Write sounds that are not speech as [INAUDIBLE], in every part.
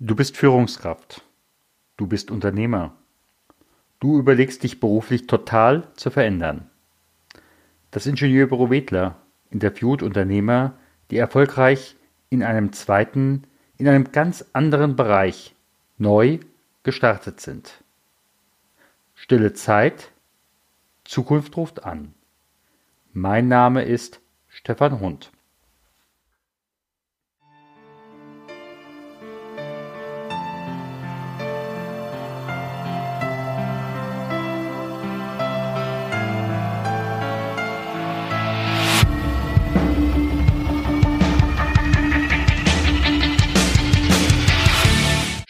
Du bist Führungskraft. Du bist Unternehmer. Du überlegst dich beruflich total zu verändern. Das Ingenieurbüro Wedler interviewt Unternehmer, die erfolgreich in einem zweiten, in einem ganz anderen Bereich neu gestartet sind. Stille Zeit, Zukunft ruft an. Mein Name ist Stefan Hund.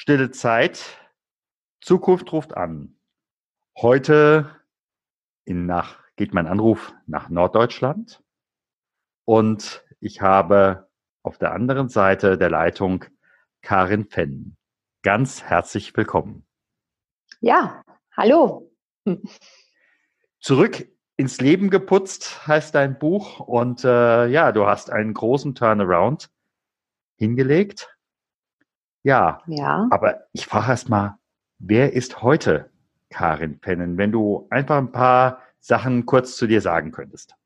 Stille Zeit. Zukunft ruft an. Heute in nach, geht mein Anruf nach Norddeutschland. Und ich habe auf der anderen Seite der Leitung Karin Fenn. Ganz herzlich willkommen. Ja, hallo. Zurück ins Leben geputzt heißt dein Buch. Und äh, ja, du hast einen großen Turnaround hingelegt. Ja. Ja. Aber ich frage erst mal, wer ist heute Karin Pennen, wenn du einfach ein paar Sachen kurz zu dir sagen könntest?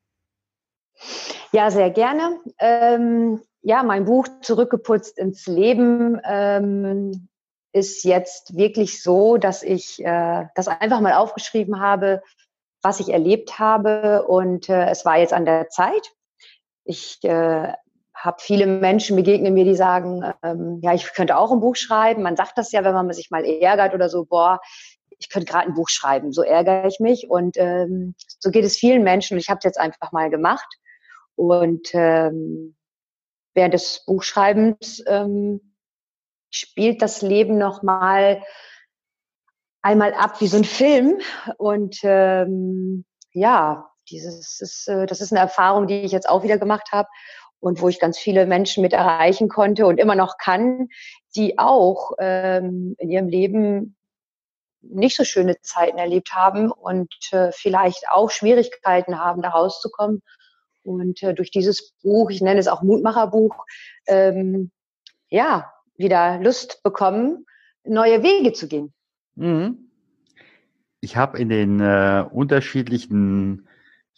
Ja, sehr gerne. Ähm, ja, mein Buch Zurückgeputzt ins Leben ähm, ist jetzt wirklich so, dass ich äh, das einfach mal aufgeschrieben habe, was ich erlebt habe. Und äh, es war jetzt an der Zeit. Ich äh, habe viele Menschen begegnen mir, die sagen, ähm, ja, ich könnte auch ein Buch schreiben. Man sagt das ja, wenn man sich mal ärgert oder so, boah, ich könnte gerade ein Buch schreiben, so ärgere ich mich. Und ähm, so geht es vielen Menschen und ich habe es jetzt einfach mal gemacht. Und ähm, während des Buchschreibens ähm, spielt das Leben nochmal einmal ab wie so ein Film. Und ähm, ja, dieses ist, äh, das ist eine Erfahrung, die ich jetzt auch wieder gemacht habe und wo ich ganz viele Menschen mit erreichen konnte und immer noch kann, die auch ähm, in ihrem Leben nicht so schöne Zeiten erlebt haben und äh, vielleicht auch Schwierigkeiten haben, da rauszukommen. Und äh, durch dieses Buch, ich nenne es auch Mutmacherbuch, ähm, ja, wieder Lust bekommen, neue Wege zu gehen. Mhm. Ich habe in den äh, unterschiedlichen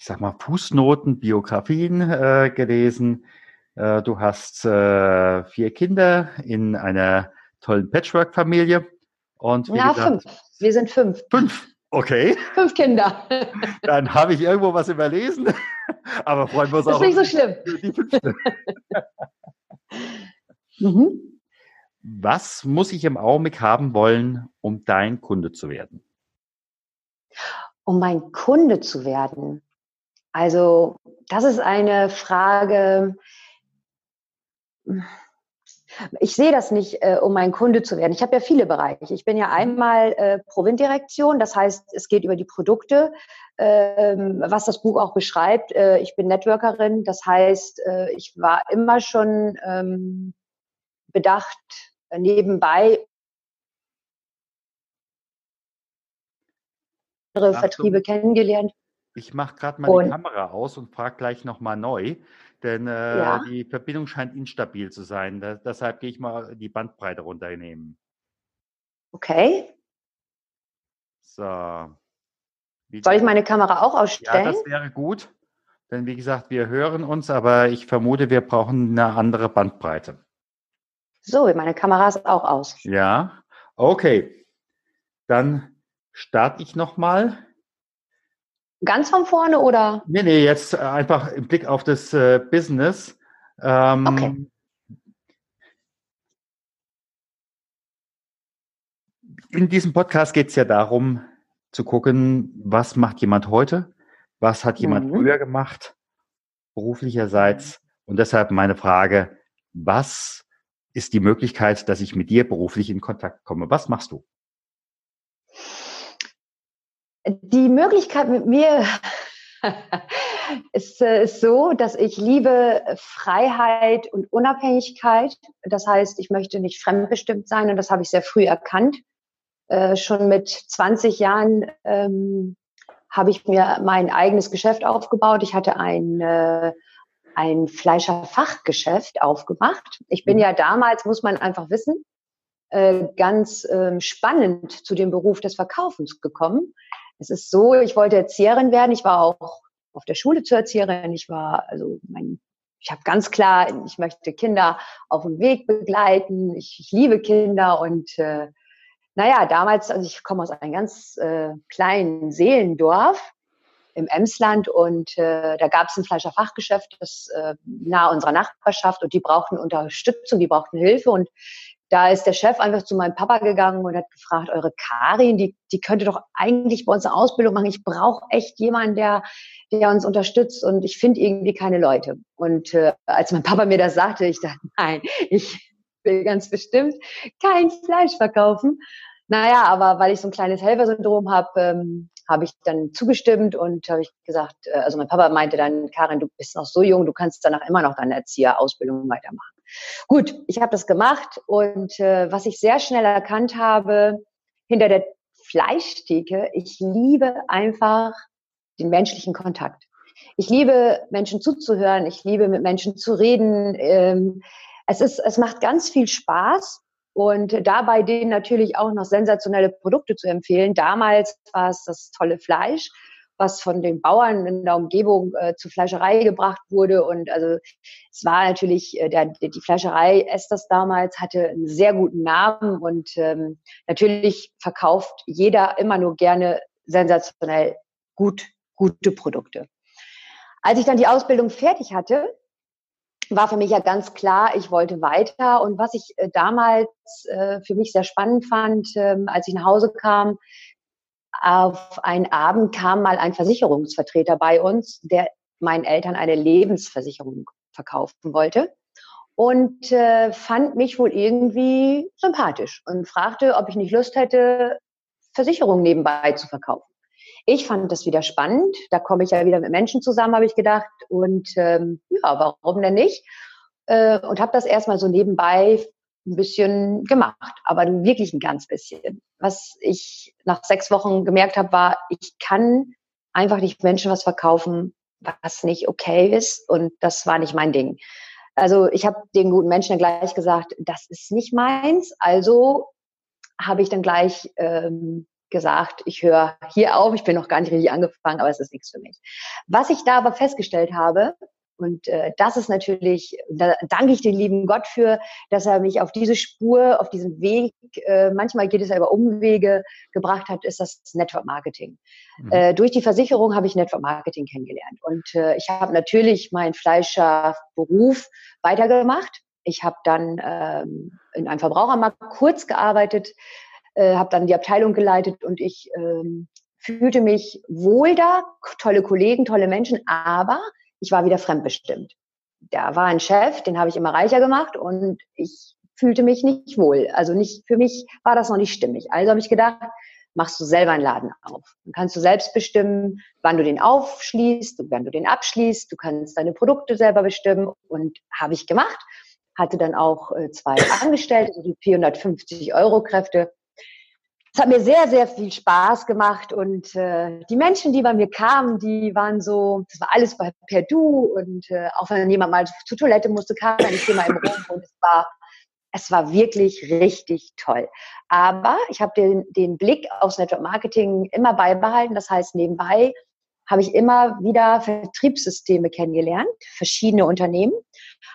ich sag mal, Fußnoten, Biografien äh, gelesen. Äh, du hast äh, vier Kinder in einer tollen Patchwork-Familie. Und wie ja, gesagt, fünf. Wir sind fünf. Fünf. Okay. Fünf Kinder. [LAUGHS] Dann habe ich irgendwo was überlesen. [LAUGHS] Aber freuen wir uns das auch. Ist nicht so schlimm. Die fünfte. [LAUGHS] mhm. Was muss ich im Augenblick haben wollen, um dein Kunde zu werden? Um mein Kunde zu werden. Also das ist eine Frage, ich sehe das nicht, äh, um mein Kunde zu werden. Ich habe ja viele Bereiche. Ich bin ja einmal äh, Provintdirektion, das heißt, es geht über die Produkte, ähm, was das Buch auch beschreibt. Äh, ich bin Networkerin, das heißt, äh, ich war immer schon ähm, bedacht, nebenbei andere Vertriebe kennengelernt. Ich mache gerade mal die Kamera aus und frage gleich nochmal neu, denn äh, ja. die Verbindung scheint instabil zu sein. Da, deshalb gehe ich mal die Bandbreite runternehmen. Okay. So. Wie Soll ich meine Kamera auch ausstellen? Ja, das wäre gut. Denn wie gesagt, wir hören uns, aber ich vermute, wir brauchen eine andere Bandbreite. So, meine Kamera ist auch aus. Ja, okay. Dann starte ich nochmal. Ganz von vorne oder? Nee, nee, jetzt einfach im Blick auf das äh, Business. Ähm, okay. In diesem Podcast geht es ja darum, zu gucken, was macht jemand heute, was hat jemand mhm. früher gemacht, beruflicherseits. Und deshalb meine Frage, was ist die Möglichkeit, dass ich mit dir beruflich in Kontakt komme? Was machst du? Die Möglichkeit mit mir [LAUGHS] ist, äh, ist so, dass ich liebe Freiheit und Unabhängigkeit. Das heißt, ich möchte nicht fremdbestimmt sein und das habe ich sehr früh erkannt. Äh, schon mit 20 Jahren ähm, habe ich mir mein eigenes Geschäft aufgebaut. Ich hatte ein, äh, ein Fleischerfachgeschäft aufgemacht. Ich bin mhm. ja damals, muss man einfach wissen, äh, ganz ähm, spannend zu dem Beruf des Verkaufens gekommen. Es ist so, ich wollte Erzieherin werden. Ich war auch auf der Schule zur Erzieherin. Ich war, also mein, ich habe ganz klar, ich möchte Kinder auf dem Weg begleiten. Ich, ich liebe Kinder und äh, naja, damals, also ich komme aus einem ganz äh, kleinen Seelendorf im Emsland und äh, da gab es ein Fleischerfachgeschäft, das äh, nahe unserer Nachbarschaft und die brauchten Unterstützung, die brauchten Hilfe und da ist der Chef einfach zu meinem Papa gegangen und hat gefragt, eure Karin, die, die könnte doch eigentlich bei uns eine Ausbildung machen. Ich brauche echt jemanden, der, der uns unterstützt und ich finde irgendwie keine Leute. Und äh, als mein Papa mir das sagte, ich dachte, [LAUGHS] nein, ich will ganz bestimmt kein Fleisch verkaufen. Naja, aber weil ich so ein kleines Helfersyndrom habe, ähm, habe ich dann zugestimmt und habe ich gesagt, äh, also mein Papa meinte dann, Karin, du bist noch so jung, du kannst danach immer noch deine Erzieherausbildung weitermachen. Gut, ich habe das gemacht und äh, was ich sehr schnell erkannt habe, hinter der Fleischtheke, ich liebe einfach den menschlichen Kontakt. Ich liebe Menschen zuzuhören, ich liebe mit Menschen zu reden. Ähm, es ist, es macht ganz viel Spaß und dabei denen natürlich auch noch sensationelle Produkte zu empfehlen. Damals war es das tolle Fleisch was von den Bauern in der Umgebung äh, zur Fleischerei gebracht wurde. Und also es war natürlich, äh, der, die Fleischerei Esthers damals hatte einen sehr guten Namen und ähm, natürlich verkauft jeder immer nur gerne sensationell gut, gute Produkte. Als ich dann die Ausbildung fertig hatte, war für mich ja ganz klar, ich wollte weiter. Und was ich äh, damals äh, für mich sehr spannend fand, ähm, als ich nach Hause kam, auf einen Abend kam mal ein Versicherungsvertreter bei uns, der meinen Eltern eine Lebensversicherung verkaufen wollte und äh, fand mich wohl irgendwie sympathisch und fragte, ob ich nicht Lust hätte, Versicherungen nebenbei zu verkaufen. Ich fand das wieder spannend. Da komme ich ja wieder mit Menschen zusammen, habe ich gedacht. Und ähm, ja, warum denn nicht? Äh, und habe das erstmal so nebenbei ein bisschen gemacht, aber wirklich ein ganz bisschen. Was ich nach sechs Wochen gemerkt habe, war, ich kann einfach nicht Menschen was verkaufen, was nicht okay ist und das war nicht mein Ding. Also ich habe den guten Menschen dann gleich gesagt, das ist nicht meins. Also habe ich dann gleich ähm, gesagt, ich höre hier auf, ich bin noch gar nicht richtig angefangen, aber es ist nichts für mich. Was ich da aber festgestellt habe, und äh, das ist natürlich, da danke ich den lieben Gott für, dass er mich auf diese Spur, auf diesen Weg, äh, manchmal geht es ja über Umwege, gebracht hat, ist das Network Marketing. Mhm. Äh, durch die Versicherung habe ich Network Marketing kennengelernt. Und äh, ich habe natürlich meinen Fleischerberuf weitergemacht. Ich habe dann ähm, in einem Verbrauchermarkt kurz gearbeitet, äh, habe dann die Abteilung geleitet und ich ähm, fühlte mich wohl da, tolle Kollegen, tolle Menschen, aber ich war wieder fremdbestimmt. Da war ein Chef, den habe ich immer reicher gemacht und ich fühlte mich nicht wohl. Also nicht, für mich war das noch nicht stimmig. Also habe ich gedacht, machst du selber einen Laden auf. Dann kannst du selbst bestimmen, wann du den aufschließt und wann du den abschließt. Du kannst deine Produkte selber bestimmen und habe ich gemacht. Hatte dann auch äh, zwei Angestellte, die 450 Euro Kräfte es hat mir sehr, sehr viel Spaß gemacht und äh, die Menschen, die bei mir kamen, die waren so, das war alles bei, per Du und äh, auch wenn jemand mal zur Toilette musste, kam dann ich mal im Raum und es war, es war wirklich richtig toll. Aber ich habe den, den Blick aufs Network Marketing immer beibehalten. Das heißt, nebenbei habe ich immer wieder Vertriebssysteme kennengelernt, verschiedene Unternehmen,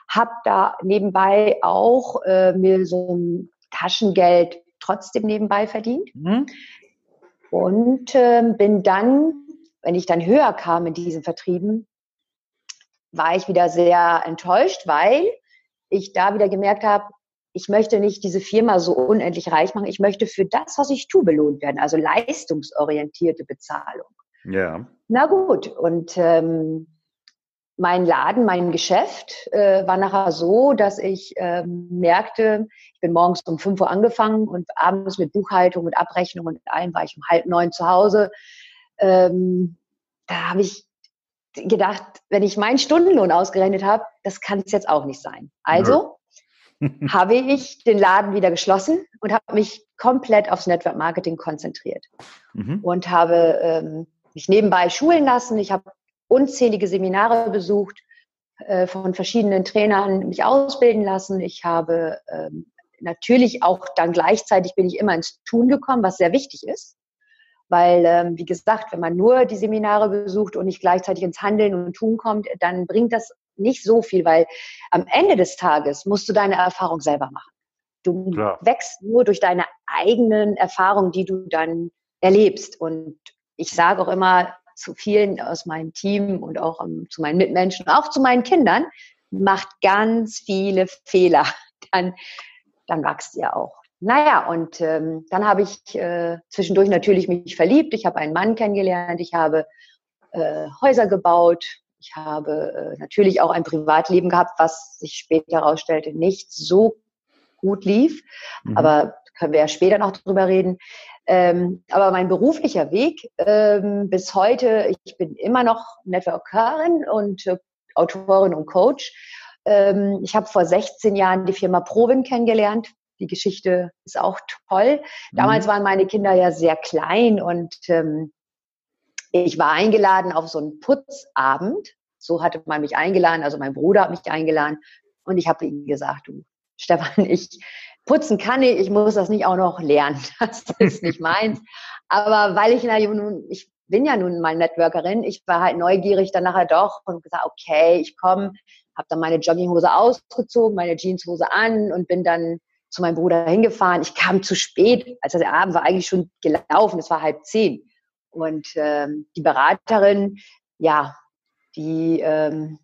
habe da nebenbei auch äh, mir so ein Taschengeld trotzdem nebenbei verdient. Mhm. Und äh, bin dann, wenn ich dann höher kam in diesen Vertrieben, war ich wieder sehr enttäuscht, weil ich da wieder gemerkt habe, ich möchte nicht diese Firma so unendlich reich machen. Ich möchte für das, was ich tue, belohnt werden. Also leistungsorientierte Bezahlung. Ja. Na gut. Und ähm, mein Laden, mein Geschäft äh, war nachher so, dass ich ähm, merkte, ich bin morgens um 5 Uhr angefangen und abends mit Buchhaltung und Abrechnung und allem war ich um halb neun zu Hause. Ähm, da habe ich gedacht, wenn ich meinen Stundenlohn ausgerechnet habe, das kann es jetzt auch nicht sein. Also [LAUGHS] habe ich den Laden wieder geschlossen und habe mich komplett aufs Network Marketing konzentriert mhm. und habe ähm, mich nebenbei schulen lassen. Ich habe unzählige Seminare besucht, äh, von verschiedenen Trainern mich ausbilden lassen. Ich habe ähm, natürlich auch dann gleichzeitig bin ich immer ins Tun gekommen, was sehr wichtig ist. Weil, ähm, wie gesagt, wenn man nur die Seminare besucht und nicht gleichzeitig ins Handeln und Tun kommt, dann bringt das nicht so viel, weil am Ende des Tages musst du deine Erfahrung selber machen. Du Klar. wächst nur durch deine eigenen Erfahrungen, die du dann erlebst. Und ich sage auch immer zu vielen aus meinem Team und auch um, ähm, zu meinen Mitmenschen, auch zu meinen Kindern, macht ganz viele Fehler. [LAUGHS] Dann, dann wachst ihr auch. Naja, und ähm, dann habe ich äh, zwischendurch natürlich mich verliebt. Ich habe einen Mann kennengelernt. Ich habe äh, Häuser gebaut. Ich habe äh, natürlich auch ein Privatleben gehabt, was sich später herausstellte, nicht so gut lief. Mhm. Aber können wir ja später noch drüber reden. Ähm, aber mein beruflicher Weg ähm, bis heute, ich bin immer noch Networkerin und äh, Autorin und Coach. Ähm, ich habe vor 16 Jahren die Firma Provin kennengelernt. Die Geschichte ist auch toll. Damals mhm. waren meine Kinder ja sehr klein und ähm, ich war eingeladen auf so einen Putzabend. So hatte man mich eingeladen, also mein Bruder hat mich eingeladen und ich habe ihm gesagt, du Stefan, [LAUGHS] ich putzen kann ich, ich muss das nicht auch noch lernen. [LAUGHS] Das ist nicht meins. Aber weil ich na, nun, ich bin ja nun mal Networkerin, ich war halt neugierig dann nachher doch und gesagt, okay, ich komme, habe dann meine Jogginghose ausgezogen, meine Jeanshose an und bin dann zu meinem Bruder hingefahren. Ich kam zu spät, also der Abend war eigentlich schon gelaufen, es war halb zehn. Und ähm, die Beraterin, ja, die ähm,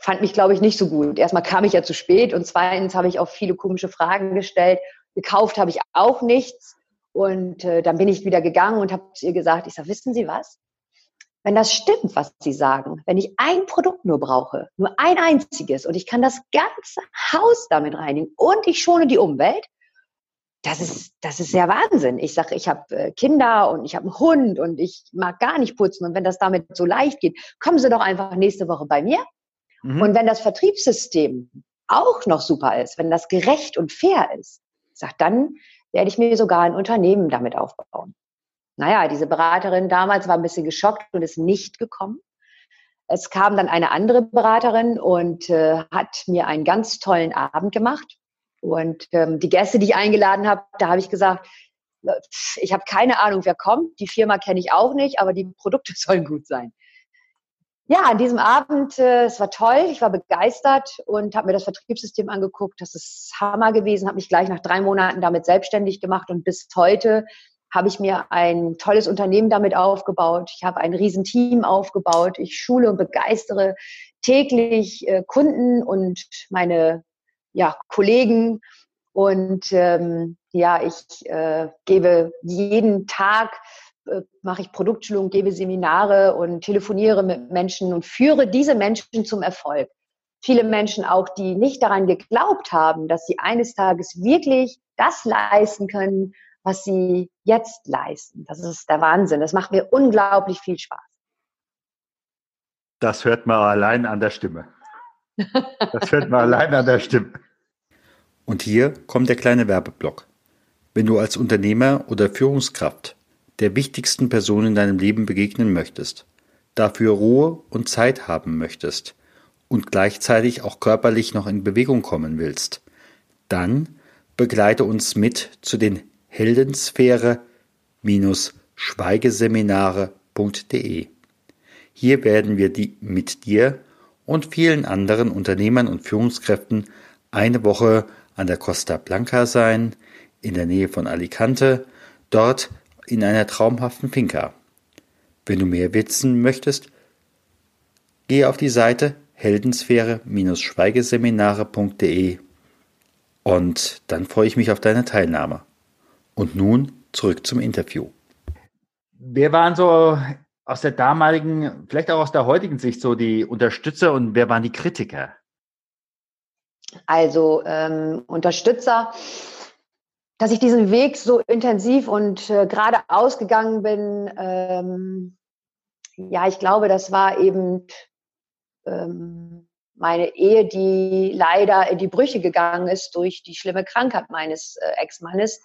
fand mich, glaube ich, nicht so gut. Erstmal kam ich ja zu spät und zweitens habe ich auch viele komische Fragen gestellt. Gekauft habe ich auch nichts. Und äh, dann bin ich wieder gegangen und habe zu ihr gesagt, ich sage, wissen Sie was? Wenn das stimmt, was Sie sagen, wenn ich ein Produkt nur brauche, nur ein einziges und ich kann das ganze Haus damit reinigen und ich schone die Umwelt, das ist, das ist sehr Wahnsinn. Ich sage, ich habe äh, Kinder und ich habe einen Hund und ich mag gar nicht putzen. Und wenn das damit so leicht geht, kommen Sie doch einfach nächste Woche bei mir. Mhm. Und wenn das Vertriebssystem auch noch super ist, wenn das gerecht und fair ist, sagt dann werde ich mir sogar ein Unternehmen damit aufbauen. Naja, diese Beraterin damals war ein bisschen geschockt und ist nicht gekommen. Es kam dann eine andere Beraterin und äh, hat mir einen ganz tollen Abend gemacht. Und ähm, die Gäste, die ich eingeladen habe, da habe ich gesagt, ich habe keine Ahnung, wer kommt. Die Firma kenne ich auch nicht, aber die Produkte [LAUGHS] sollen gut sein. Ja, an diesem Abend, äh, es war toll, ich war begeistert und habe mir das Vertriebssystem angeguckt. Das ist Hammer gewesen, habe mich gleich nach drei Monaten damit selbstständig gemacht und bis heute habe ich mir ein tolles Unternehmen damit aufgebaut. Ich habe ein Riesenteam aufgebaut. Ich schule und begeistere täglich äh, Kunden und meine ja, Kollegen. Und ähm, ja, ich äh, gebe jeden Tag mache ich Produktschulung, gebe Seminare und telefoniere mit Menschen und führe diese Menschen zum Erfolg. Viele Menschen auch, die nicht daran geglaubt haben, dass sie eines Tages wirklich das leisten können, was sie jetzt leisten. Das ist der Wahnsinn. Das macht mir unglaublich viel Spaß. Das hört man allein an der Stimme. Das hört man allein an der Stimme. Und hier kommt der kleine Werbeblock. Wenn du als Unternehmer oder Führungskraft der wichtigsten Person in deinem Leben begegnen möchtest, dafür Ruhe und Zeit haben möchtest und gleichzeitig auch körperlich noch in Bewegung kommen willst, dann begleite uns mit zu den Heldensphäre-Schweigeseminare.de. Hier werden wir die mit dir und vielen anderen Unternehmern und Führungskräften eine Woche an der Costa Blanca sein, in der Nähe von Alicante. Dort in einer traumhaften Finca. Wenn du mehr wissen möchtest, gehe auf die Seite heldensphäre-schweigeseminare.de und dann freue ich mich auf deine Teilnahme. Und nun zurück zum Interview. Wer waren so aus der damaligen, vielleicht auch aus der heutigen Sicht so die Unterstützer und wer waren die Kritiker? Also ähm, Unterstützer dass ich diesen Weg so intensiv und äh, gerade ausgegangen bin, ähm, ja, ich glaube, das war eben ähm, meine Ehe, die leider in die Brüche gegangen ist durch die schlimme Krankheit meines äh, Ex-Mannes.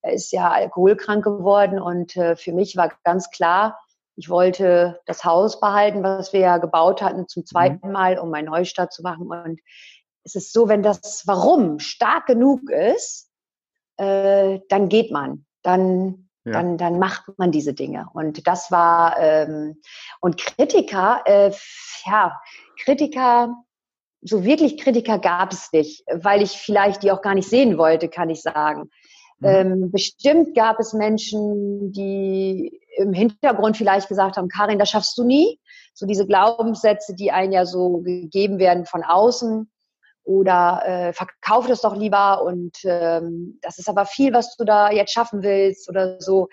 Er ist ja alkoholkrank geworden und äh, für mich war ganz klar, ich wollte das Haus behalten, was wir ja gebaut hatten zum mhm. zweiten Mal, um einen Neustart zu machen. Und es ist so, wenn das Warum stark genug ist, äh, dann geht man. Dann, ja. dann, dann macht man diese Dinge. Und das war, ähm, und Kritiker, äh, ja, Kritiker, so wirklich Kritiker gab es nicht, weil ich vielleicht die auch gar nicht sehen wollte, kann ich sagen. Mhm. Ähm, bestimmt gab es Menschen, die im Hintergrund vielleicht gesagt haben, Karin, das schaffst du nie. So diese Glaubenssätze, die einen ja so gegeben werden von außen oder äh, verkauf das doch lieber und ähm, das ist aber viel, was du da jetzt schaffen willst oder so.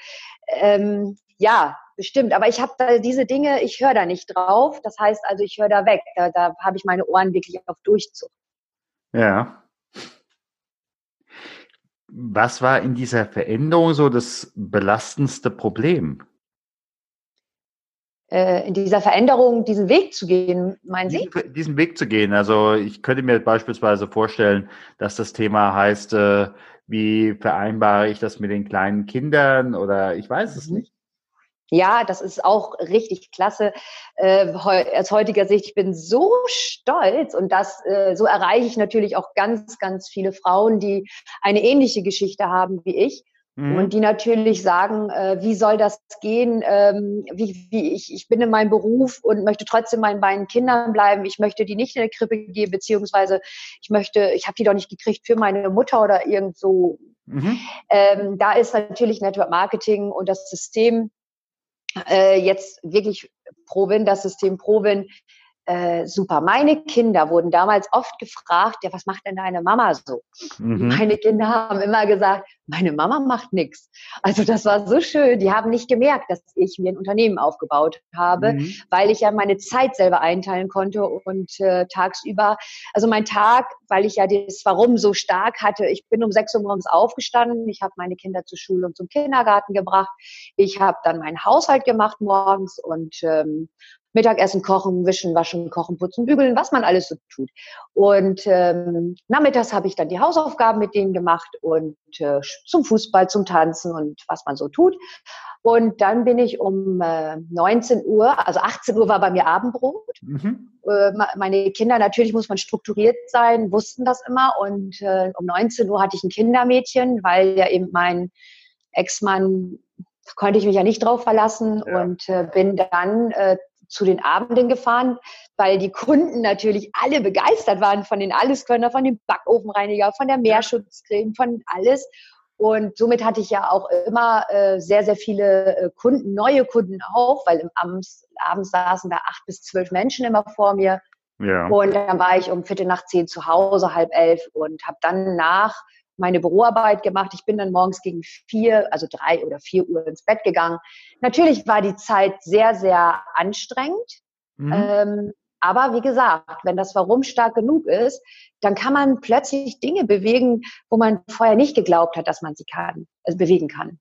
Ähm, ja, bestimmt. Aber ich habe da diese Dinge, ich höre da nicht drauf. Das heißt also, ich höre da weg. Da, da habe ich meine Ohren wirklich auf Durchzug. Ja. Was war in dieser Veränderung so das belastendste Problem? Äh, in dieser Veränderung diesen Weg zu gehen, meinen Sie? Diesen, diesen, Weg zu gehen. Also ich könnte mir beispielsweise vorstellen, dass das Thema heißt, äh, wie vereinbare ich das mit den kleinen Kindern oder ich weiß es mhm. nicht. Ja, das ist auch richtig klasse. Äh, aus heutiger Sicht, ich bin so stolz und das, äh, so erreiche ich natürlich auch ganz, ganz viele Frauen, die eine ähnliche Geschichte haben wie ich. Mhm. Und die natürlich sagen, äh, wie soll das gehen? Ähm, wie, wie ich, ich bin in meinem Beruf und möchte trotzdem meinen beiden Kindern bleiben. Ich möchte die nicht in der Krippe geben, beziehungsweise ich möchte, ich habe die doch nicht gekriegt für meine Mutter oder irgend so. Mhm. Ähm, da ist natürlich Network Marketing und das System äh, jetzt wirklich Provin, das System Provin, äh, super. Meine Kinder wurden damals oft gefragt, ja, was macht denn deine Mama so? Mhm. Meine Kinder haben immer gesagt, meine Mama macht nichts. Also das war so schön. Die haben nicht gemerkt, dass ich mir ein Unternehmen aufgebaut habe, mhm. weil ich ja meine Zeit selber einteilen konnte und äh, tagsüber, also mein Tag, weil ich ja das Warum so stark hatte. Ich bin um sechs Uhr morgens aufgestanden, ich habe meine Kinder zur Schule und zum Kindergarten gebracht, ich habe dann meinen Haushalt gemacht morgens und ähm, Mittagessen kochen, wischen, waschen, kochen, putzen, bügeln, was man alles so tut. Und ähm, nachmittags habe ich dann die Hausaufgaben mit denen gemacht und äh, zum Fußball, zum Tanzen und was man so tut. Und dann bin ich um äh, 19 Uhr, also 18 Uhr war bei mir Abendbrot. Mhm. Äh, meine Kinder, natürlich muss man strukturiert sein, wussten das immer. Und äh, um 19 Uhr hatte ich ein Kindermädchen, weil ja eben mein Ex-Mann konnte ich mich ja nicht drauf verlassen ja. und äh, bin dann äh, zu den Abenden gefahren, weil die Kunden natürlich alle begeistert waren von den Alleskönner, von dem Backofenreiniger, von der Meerschutzcreme, von alles. Und somit hatte ich ja auch immer äh, sehr, sehr viele äh, Kunden, neue Kunden auch, weil im abends, abends saßen da acht bis zwölf Menschen immer vor mir. Ja. Und dann war ich um Viertel nach zehn zu Hause, halb elf und habe dann nach meine Büroarbeit gemacht. Ich bin dann morgens gegen vier, also drei oder vier Uhr ins Bett gegangen. Natürlich war die Zeit sehr, sehr anstrengend. Mhm. Ähm, aber wie gesagt, wenn das Warum stark genug ist, dann kann man plötzlich Dinge bewegen, wo man vorher nicht geglaubt hat, dass man sie kann, also bewegen kann.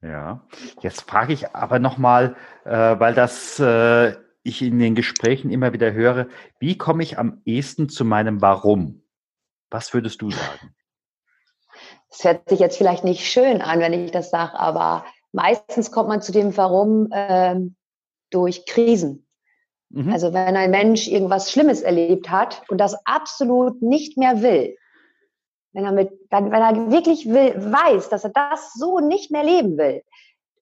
Ja, jetzt frage ich aber nochmal, äh, weil das äh, ich in den Gesprächen immer wieder höre, wie komme ich am ehesten zu meinem Warum? Was würdest du sagen? Es hört sich jetzt vielleicht nicht schön an, wenn ich das sage, aber meistens kommt man zu dem Warum ähm, durch Krisen. Mhm. Also wenn ein Mensch irgendwas Schlimmes erlebt hat und das absolut nicht mehr will, wenn er mit, wenn er wirklich will, weiß, dass er das so nicht mehr leben will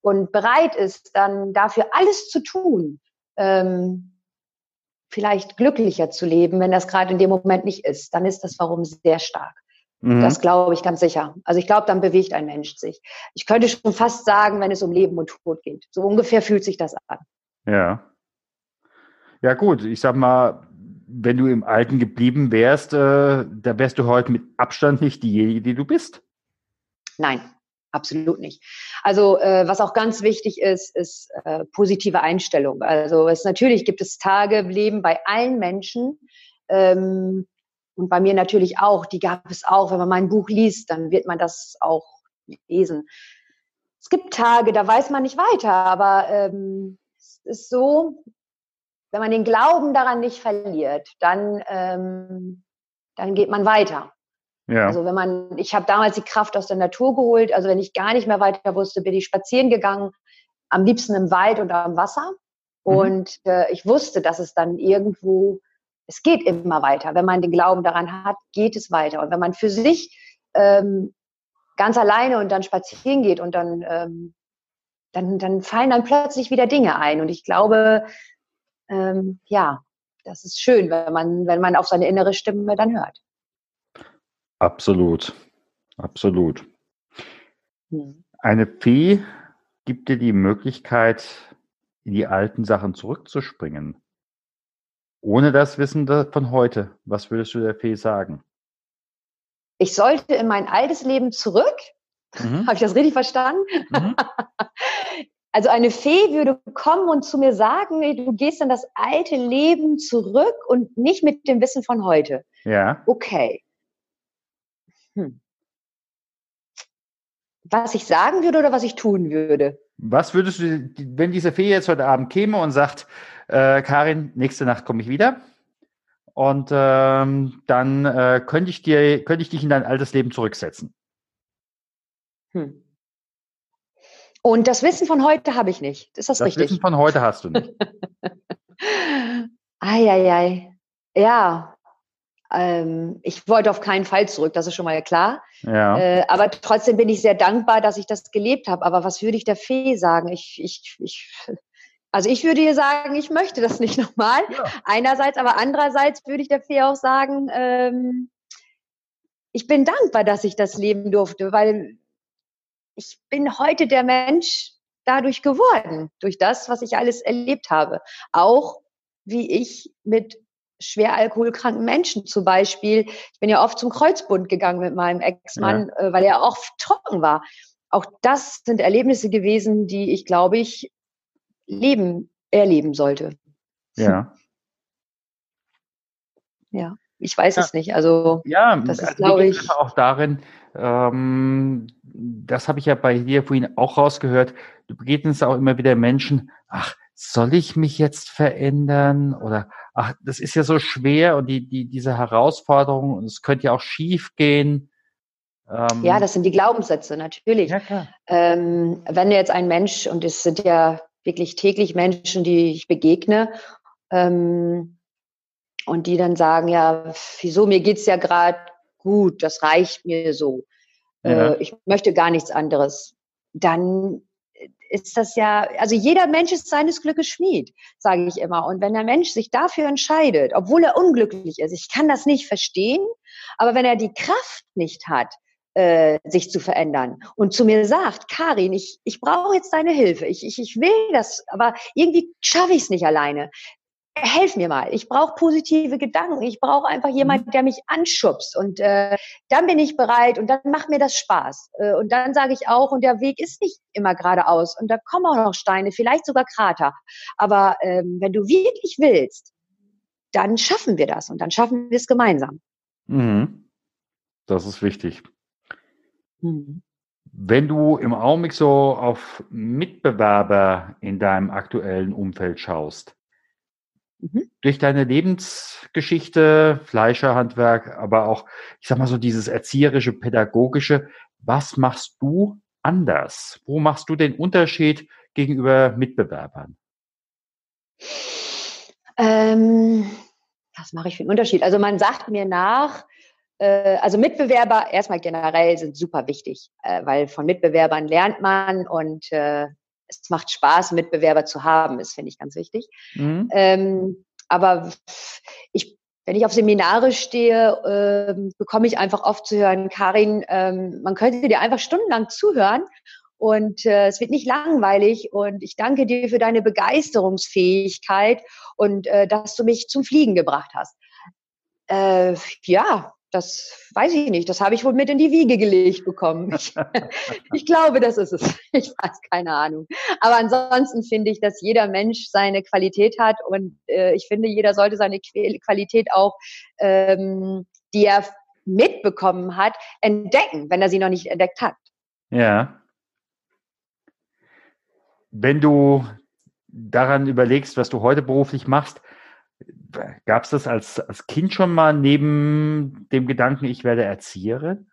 und bereit ist, dann dafür alles zu tun, ähm, vielleicht glücklicher zu leben, wenn das gerade in dem Moment nicht ist, dann ist das Warum sehr stark. Mhm. Das glaube ich ganz sicher. Also ich glaube, dann bewegt ein Mensch sich. Ich könnte schon fast sagen, wenn es um Leben und Tod geht. So ungefähr fühlt sich das an. Ja. Ja gut, ich sag mal, wenn du im Alten geblieben wärst, äh, da wärst du heute mit Abstand nicht diejenige, die du bist. Nein, absolut nicht. Also äh, was auch ganz wichtig ist, ist äh, positive Einstellung. Also es natürlich gibt es Tage im Leben bei allen Menschen, ähm, und bei mir natürlich auch, die gab es auch. Wenn man mein Buch liest, dann wird man das auch lesen. Es gibt Tage, da weiß man nicht weiter, aber ähm, es ist so, wenn man den Glauben daran nicht verliert, dann, ähm, dann geht man weiter. Ja. Also wenn man, ich habe damals die Kraft aus der Natur geholt, also wenn ich gar nicht mehr weiter wusste, bin ich spazieren gegangen, am liebsten im Wald und am Wasser. Mhm. Und äh, ich wusste, dass es dann irgendwo es geht immer weiter. Wenn man den Glauben daran hat, geht es weiter. Und wenn man für sich ähm, ganz alleine und dann spazieren geht und dann, ähm, dann, dann fallen dann plötzlich wieder Dinge ein. Und ich glaube, ähm, ja, das ist schön, wenn man, wenn man auf seine innere Stimme dann hört. Absolut, absolut. Hm. Eine Fee gibt dir die Möglichkeit, in die alten Sachen zurückzuspringen. Ohne das Wissen von heute, was würdest du der Fee sagen? Ich sollte in mein altes Leben zurück. Mhm. Habe ich das richtig verstanden? Mhm. [LAUGHS] Also eine Fee würde kommen und zu mir sagen, du gehst in das alte Leben zurück und nicht mit dem Wissen von heute. Ja. Okay. Hm. Was ich sagen würde oder was ich tun würde? Was würdest du, wenn diese Fee jetzt heute Abend käme und sagt, äh, Karin, nächste Nacht komme ich wieder und ähm, dann äh, könnte ich dir, könnte ich dich in dein altes Leben zurücksetzen. Hm. Und das Wissen von heute habe ich nicht. Ist das, das richtig? Das Wissen von heute hast du nicht. [LAUGHS] Eieiei. Ja. Ähm, ich wollte auf keinen Fall zurück, das ist schon mal klar. Ja. Äh, aber trotzdem bin ich sehr dankbar, dass ich das gelebt habe. Aber was würde ich der Fee sagen? Ich, ich, ich, also ich würde ihr sagen, ich möchte das nicht [LAUGHS] nochmal. Ja. Einerseits, aber andererseits würde ich der Fee auch sagen, ähm, ich bin dankbar, dass ich das leben durfte, weil ich bin heute der Mensch dadurch geworden, durch das, was ich alles erlebt habe. Auch wie ich mit schwer alkoholkranken Menschen zum Beispiel. Ich bin ja oft zum Kreuzbund gegangen mit meinem Ex-Mann, ja. Äh, weil er auch trocken war. Auch das sind Erlebnisse gewesen, die ich, glaube ich, leben, erleben sollte. Ja. Ja, ich weiß ja. es nicht. Also, ja, das ist, also glaube ich. Auch darin, ähm, das habe ich ja bei dir vorhin auch rausgehört, du begegnest auch immer wieder Menschen, ach, soll ich mich jetzt verändern? Oder ach, das ist ja so schwer und die, die, diese Herausforderung, und es könnte ja auch schief gehen. Ähm, ja, das sind die Glaubenssätze, natürlich. Ja. Ähm, wenn jetzt ein Mensch, und es sind ja wirklich täglich Menschen, die ich begegne, ähm, und die dann sagen, ja, wieso, mir geht's ja gerade gut, das reicht mir so. Ja. Äh, ich möchte gar nichts anderes. Dann ist das ja, also jeder Mensch ist seines Glückes Schmied, sage ich immer. Und wenn der Mensch sich dafür entscheidet, obwohl er unglücklich ist, ich kann das nicht verstehen, aber wenn er die Kraft nicht hat, äh, sich zu verändern und zu mir sagt, Karin, ich, ich brauche jetzt deine Hilfe, ich, ich, ich will das, aber irgendwie schaffe ich es nicht alleine helf mir mal. Ich brauche positive Gedanken. Ich brauche einfach jemanden, mhm. der mich anschubst. Und äh, dann bin ich bereit und dann macht mir das Spaß. Äh, und dann sage ich auch, und der Weg ist nicht immer geradeaus. Und da kommen auch noch Steine, vielleicht sogar Krater. Aber ähm, wenn du wirklich willst, dann schaffen wir das und dann schaffen wir es gemeinsam. Mhm. Das ist wichtig. Mhm. Wenn du im Augenblick so auf Mitbewerber in deinem aktuellen Umfeld schaust, Mhm. Durch deine Lebensgeschichte, Fleischerhandwerk, aber auch, ich sag mal so dieses erzieherische, pädagogische, was machst du anders? Wo machst du den Unterschied gegenüber Mitbewerbern? Ähm, was mache ich für einen Unterschied? Also man sagt mir nach, äh, also Mitbewerber erstmal generell sind super wichtig, äh, weil von Mitbewerbern lernt man und äh, es macht Spaß, Mitbewerber zu haben, ist, finde ich, ganz wichtig. Mhm. Ähm, aber ich, wenn ich auf Seminare stehe, ähm, bekomme ich einfach oft zu hören, Karin, ähm, man könnte dir einfach stundenlang zuhören und äh, es wird nicht langweilig und ich danke dir für deine Begeisterungsfähigkeit und äh, dass du mich zum Fliegen gebracht hast. Äh, ja, das weiß ich nicht. Das habe ich wohl mit in die Wiege gelegt bekommen. [LAUGHS] Ich, ich, glaube, das ist es. [LAUGHS] Ich weiß keine Ahnung. Aber ansonsten finde ich, dass jeder Mensch seine Qualität hat und äh, ich finde, jeder sollte seine Qualität auch, ähm, die er mitbekommen hat, entdecken, wenn er sie noch nicht entdeckt hat. Ja. Wenn du daran überlegst, was du heute beruflich machst, Gab es das als, als Kind schon mal neben dem Gedanken, ich werde Erzieherin?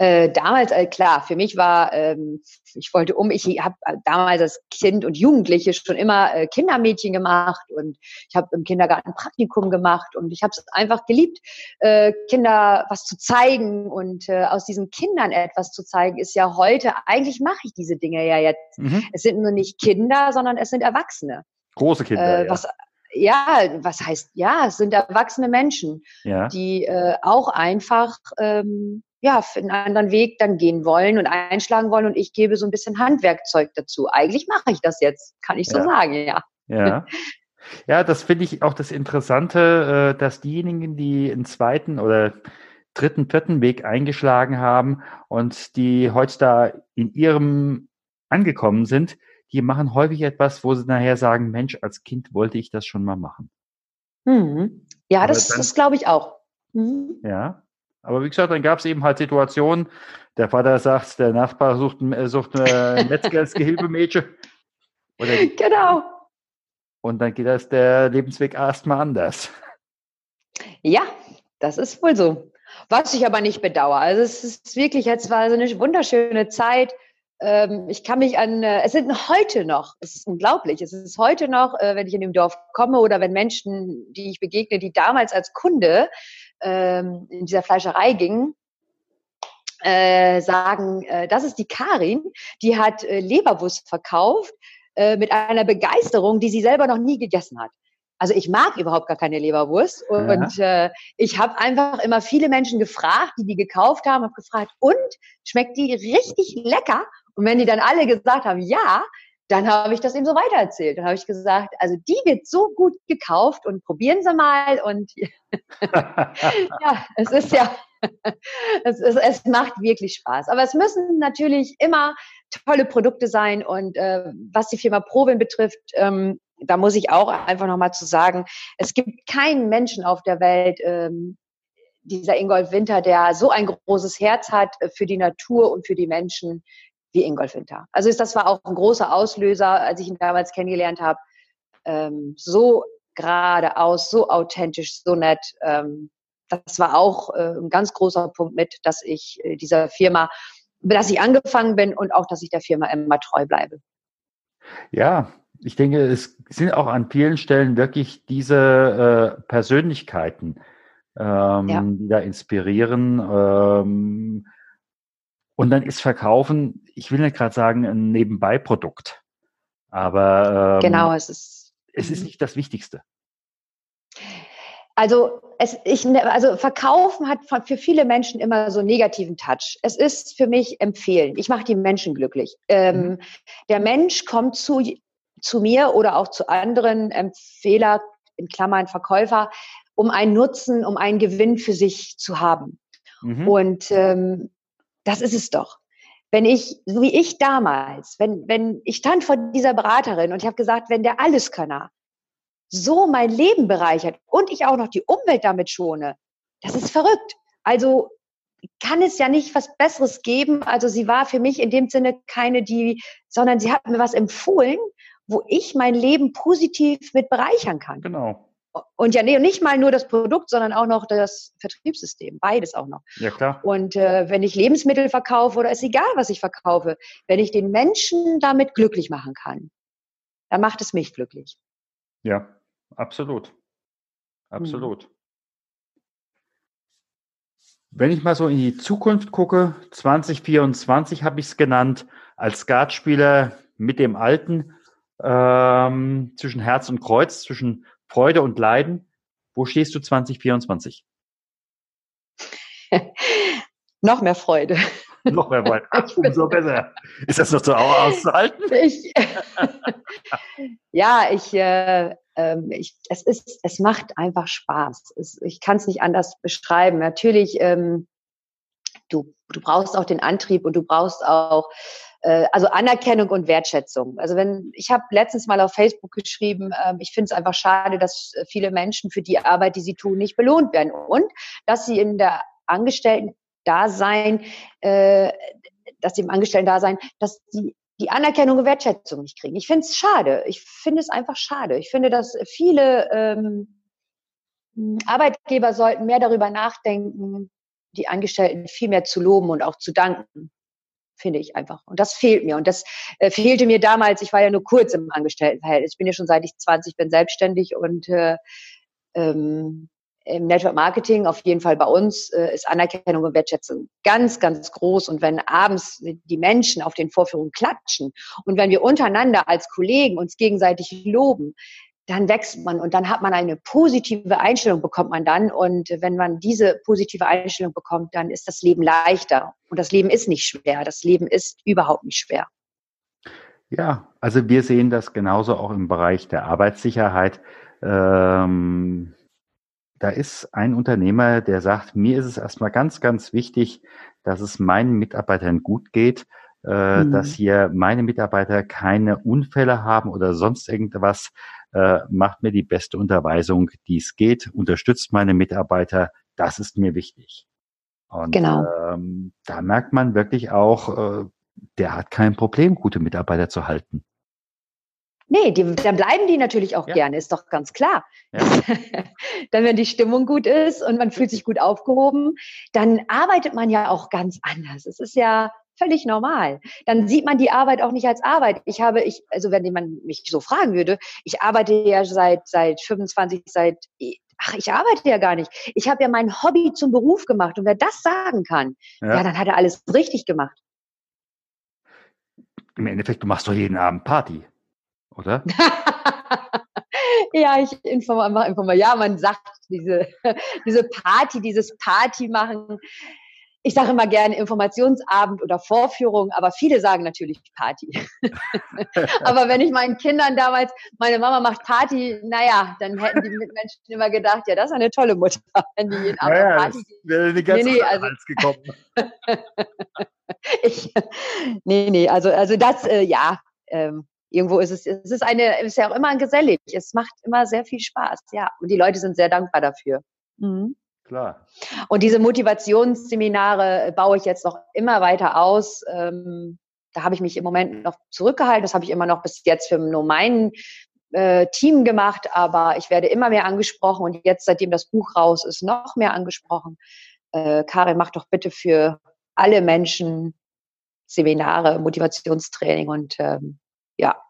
Äh, damals, äh, klar, für mich war, ähm, ich wollte um, ich habe äh, damals als Kind und Jugendliche schon immer äh, Kindermädchen gemacht und ich habe im Kindergarten Praktikum gemacht und ich habe es einfach geliebt, äh, Kinder was zu zeigen und äh, aus diesen Kindern etwas zu zeigen, ist ja heute, eigentlich mache ich diese Dinge ja jetzt. Mhm. Es sind nur nicht Kinder, sondern es sind Erwachsene. Große Kinder. Äh, was, ja, was heißt, ja, es sind erwachsene Menschen, ja. die äh, auch einfach ähm, ja, einen anderen Weg dann gehen wollen und einschlagen wollen und ich gebe so ein bisschen Handwerkzeug dazu. Eigentlich mache ich das jetzt, kann ich so ja. sagen, ja. Ja. Ja, das finde ich auch das Interessante, äh, dass diejenigen, die einen zweiten oder dritten, vierten Weg eingeschlagen haben und die heute da in ihrem angekommen sind, die machen häufig etwas, wo sie nachher sagen, Mensch, als Kind wollte ich das schon mal machen. Mhm. Ja, Aber das, das glaube ich auch. Mhm. Ja, aber wie gesagt, dann gab es eben halt Situationen, der Vater sagt, der Nachbar sucht, äh, sucht ein Metzgersgehilfemädchen. [LAUGHS] genau. Und dann geht das der Lebensweg erstmal anders. Ja, das ist wohl so. Was ich aber nicht bedauere. Also es ist wirklich, jetzt war so eine wunderschöne Zeit. Ähm, ich kann mich an, äh, es sind heute noch, es ist unglaublich, es ist heute noch, äh, wenn ich in dem Dorf komme oder wenn Menschen, die ich begegne, die damals als Kunde ähm, in dieser Fleischerei gingen, äh, sagen, das ist die Karin, die hat Leberwurst verkauft mit einer Begeisterung, die sie selber noch nie gegessen hat. Also ich mag überhaupt gar keine Leberwurst und ja. äh, ich habe einfach immer viele Menschen gefragt, die die gekauft haben, habe gefragt, und schmeckt die richtig lecker? Und wenn die dann alle gesagt haben, ja, dann habe ich das eben so weitererzählt. Dann habe ich gesagt, also die wird so gut gekauft und probieren Sie mal. Und [LAUGHS] ja, es ist ja, [LAUGHS] es, ist, es macht wirklich Spaß. Aber es müssen natürlich immer tolle Produkte sein. Und äh, was die Firma Provin betrifft, ähm, da muss ich auch einfach nochmal zu sagen, es gibt keinen Menschen auf der Welt, ähm, dieser Ingolf Winter, der so ein großes Herz hat für die Natur und für die Menschen wie Ingolf Winter. Also ist, das war auch ein großer Auslöser, als ich ihn damals kennengelernt habe. Ähm, so geradeaus, so authentisch, so nett. Ähm, das war auch äh, ein ganz großer Punkt mit, dass ich äh, dieser Firma, dass ich angefangen bin und auch, dass ich der Firma immer treu bleibe. Ja, ich denke, es sind auch an vielen Stellen wirklich diese äh, Persönlichkeiten, ähm, ja. die da inspirieren. Ähm, und dann ist Verkaufen, ich will nicht gerade sagen, ein Nebenbeiprodukt. Aber ähm, genau, es ist. Es ist mhm. nicht das Wichtigste. Also, es, ich, ne, also Verkaufen hat für viele Menschen immer so einen negativen Touch. Es ist für mich empfehlen. Ich mache die Menschen glücklich. Ähm, mhm. Der Mensch kommt zu, zu mir oder auch zu anderen Empfehler, in Klammern Verkäufer, um einen Nutzen, um einen Gewinn für sich zu haben. Mhm. Und ähm, das ist es doch. Wenn ich, so wie ich damals, wenn, wenn ich stand vor dieser Beraterin und ich habe gesagt, wenn der Alleskönner so mein Leben bereichert und ich auch noch die Umwelt damit schone, das ist verrückt. Also kann es ja nicht was Besseres geben. Also sie war für mich in dem Sinne keine, die, sondern sie hat mir was empfohlen, wo ich mein Leben positiv mit bereichern kann. Genau. Und ja, nee, nicht mal nur das Produkt, sondern auch noch das Vertriebssystem. Beides auch noch. Ja, klar. Und äh, wenn ich Lebensmittel verkaufe oder ist egal, was ich verkaufe, wenn ich den Menschen damit glücklich machen kann, dann macht es mich glücklich. Ja, absolut. Absolut. Hm. Wenn ich mal so in die Zukunft gucke, 2024 habe ich es genannt, als Skatspieler mit dem Alten ähm, zwischen Herz und Kreuz, zwischen Freude und Leiden. Wo stehst du 2024? [LAUGHS] noch mehr Freude. noch mehr Freude. [LAUGHS] Ach, umso besser. Ist das noch so auszuhalten? [LAUGHS] Ich, ja, ich, äh, ähm, ich, es ist, es macht einfach Spaß. Es, ich kann es nicht anders beschreiben. Natürlich, ähm, du, du brauchst auch den Antrieb und du brauchst auch äh, also Anerkennung und Wertschätzung. Also wenn ich habe letztens mal auf Facebook geschrieben, äh, ich finde es einfach schade, dass viele Menschen für die Arbeit, die sie tun, nicht belohnt werden und dass sie in der Angestellten-Dasein, äh, dass sie im Angestellten-Dasein, dass sie die Anerkennung und Wertschätzung nicht kriegen. Ich finde es schade. Ich finde es einfach schade. Ich finde, dass viele ähm, Arbeitgeber sollten mehr darüber nachdenken, die Angestellten viel mehr zu loben und auch zu danken finde ich einfach. Und das fehlt mir. Und das äh, fehlte mir damals. Ich war ja nur kurz im Angestelltenverhältnis. Ich bin ja schon seit ich 20 bin selbstständig und äh, ähm, im Network Marketing, auf jeden Fall bei uns, äh, ist Anerkennung und Wertschätzung ganz, ganz groß. Und wenn abends die Menschen auf den Vorführungen klatschen und wenn wir untereinander als Kollegen uns gegenseitig loben, dann wächst man und dann hat man eine positive Einstellung, bekommt man dann. Und wenn man diese positive Einstellung bekommt, dann ist das Leben leichter. Und das Leben ist nicht schwer. Das Leben ist überhaupt nicht schwer. Ja, also wir sehen das genauso auch im Bereich der Arbeitssicherheit. Ähm, da ist ein Unternehmer, der sagt, mir ist es erstmal ganz, ganz wichtig, dass es meinen Mitarbeitern gut geht, äh, mhm. dass hier meine Mitarbeiter keine Unfälle haben oder sonst irgendwas, äh, macht mir die beste Unterweisung, die es geht, unterstützt meine Mitarbeiter, das ist mir wichtig. Und genau. ähm, da merkt man wirklich auch, äh, der hat kein Problem, gute Mitarbeiter zu halten. Nee, die, dann bleiben die natürlich auch ja. gerne, ist doch ganz klar. Ja. [LAUGHS] dann, wenn die Stimmung gut ist und man fühlt sich gut aufgehoben, dann arbeitet man ja auch ganz anders. Es ist ja völlig normal. Dann sieht man die Arbeit auch nicht als Arbeit. Ich habe, ich, also wenn jemand mich so fragen würde, ich arbeite ja seit, seit 25, seit, ach, ich arbeite ja gar nicht. Ich habe ja mein Hobby zum Beruf gemacht. Und wer das sagen kann, ja, ja dann hat er alles richtig gemacht. Im Endeffekt, du machst doch jeden Abend Party, oder? [LAUGHS] ja, ich informiere, informiere. Ja, man sagt diese, [LAUGHS] diese Party, dieses Party machen ich sage immer gerne Informationsabend oder Vorführung, aber viele sagen natürlich Party. [LAUGHS] aber wenn ich meinen Kindern damals, meine Mama macht Party, naja, dann hätten die Mitmenschen immer gedacht, ja, das ist eine tolle Mutter, wenn die jeden Abend naja, Party. Wäre eine ganz nee, nee, also, gekommen. [LAUGHS] ich, nee, nee, also, also das, äh, ja, ähm, irgendwo ist es, es ist eine, ist ja auch immer gesellig. Es macht immer sehr viel Spaß, ja. Und die Leute sind sehr dankbar dafür. Mhm. Klar. Und diese Motivationsseminare baue ich jetzt noch immer weiter aus. Ähm, da habe ich mich im Moment noch zurückgehalten. Das habe ich immer noch bis jetzt für nur mein äh, Team gemacht, aber ich werde immer mehr angesprochen und jetzt, seitdem das Buch raus ist, noch mehr angesprochen. Äh, Karin, mach doch bitte für alle Menschen Seminare, Motivationstraining und ähm, ja,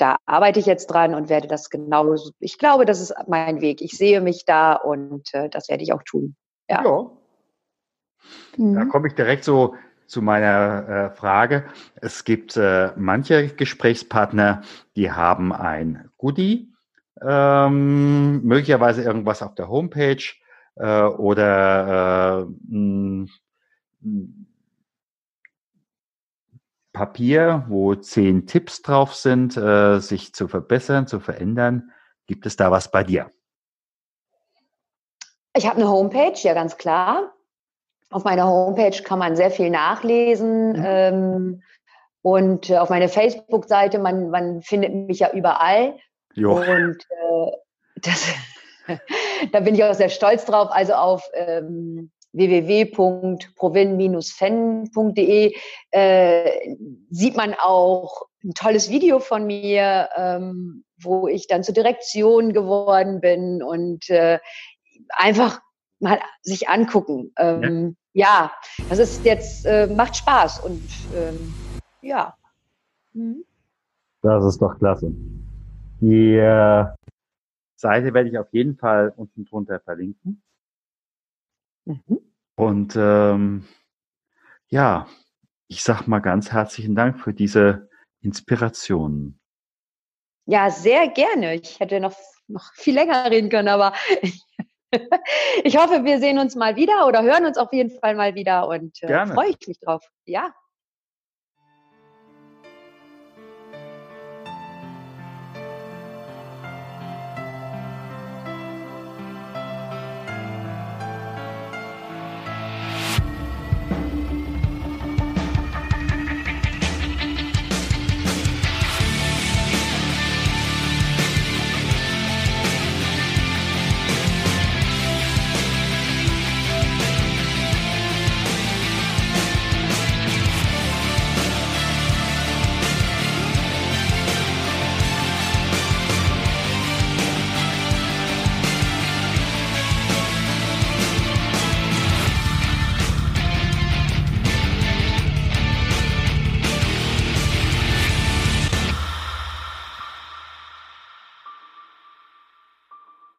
da arbeite ich jetzt dran und werde das genauso. Ich glaube, das ist mein Weg. Ich sehe mich da und äh, das werde ich auch tun. Ja. ja. Mhm. Da komme ich direkt so zu meiner äh, Frage. Es gibt äh, manche Gesprächspartner, die haben ein Goodie, ähm, möglicherweise irgendwas auf der Homepage äh, oder äh, mh, Papier, wo zehn Tipps drauf sind, äh, sich zu verbessern, zu verändern. Gibt es da was bei dir? Ich habe eine Homepage, ja ganz klar. Auf meiner Homepage kann man sehr viel nachlesen. Mhm. Ähm, und äh, auf meiner Facebook-Seite, man, man findet mich ja überall. Jo. Und äh, [LAUGHS] das, da bin ich auch sehr stolz drauf. Also auf ähm, www.provin-fan.de äh, sieht man auch ein tolles Video von mir, ähm, wo ich dann zur Direktion geworden bin und äh, einfach mal sich angucken. Ähm, ja. ja. das ist jetzt, äh, macht Spaß und ähm, ja. Mhm. Das ist doch klasse. Die äh, Seite werde ich auf jeden Fall unten drunter verlinken. Mhm. Und ähm, ja, ich sag mal ganz herzlichen Dank für diese Inspirationen. Ja, sehr gerne. Ich hätte noch, noch viel länger reden können, aber [LAUGHS] ich hoffe, wir sehen uns mal wieder oder hören uns auf jeden Fall mal wieder und äh, freue ich mich drauf. Ja.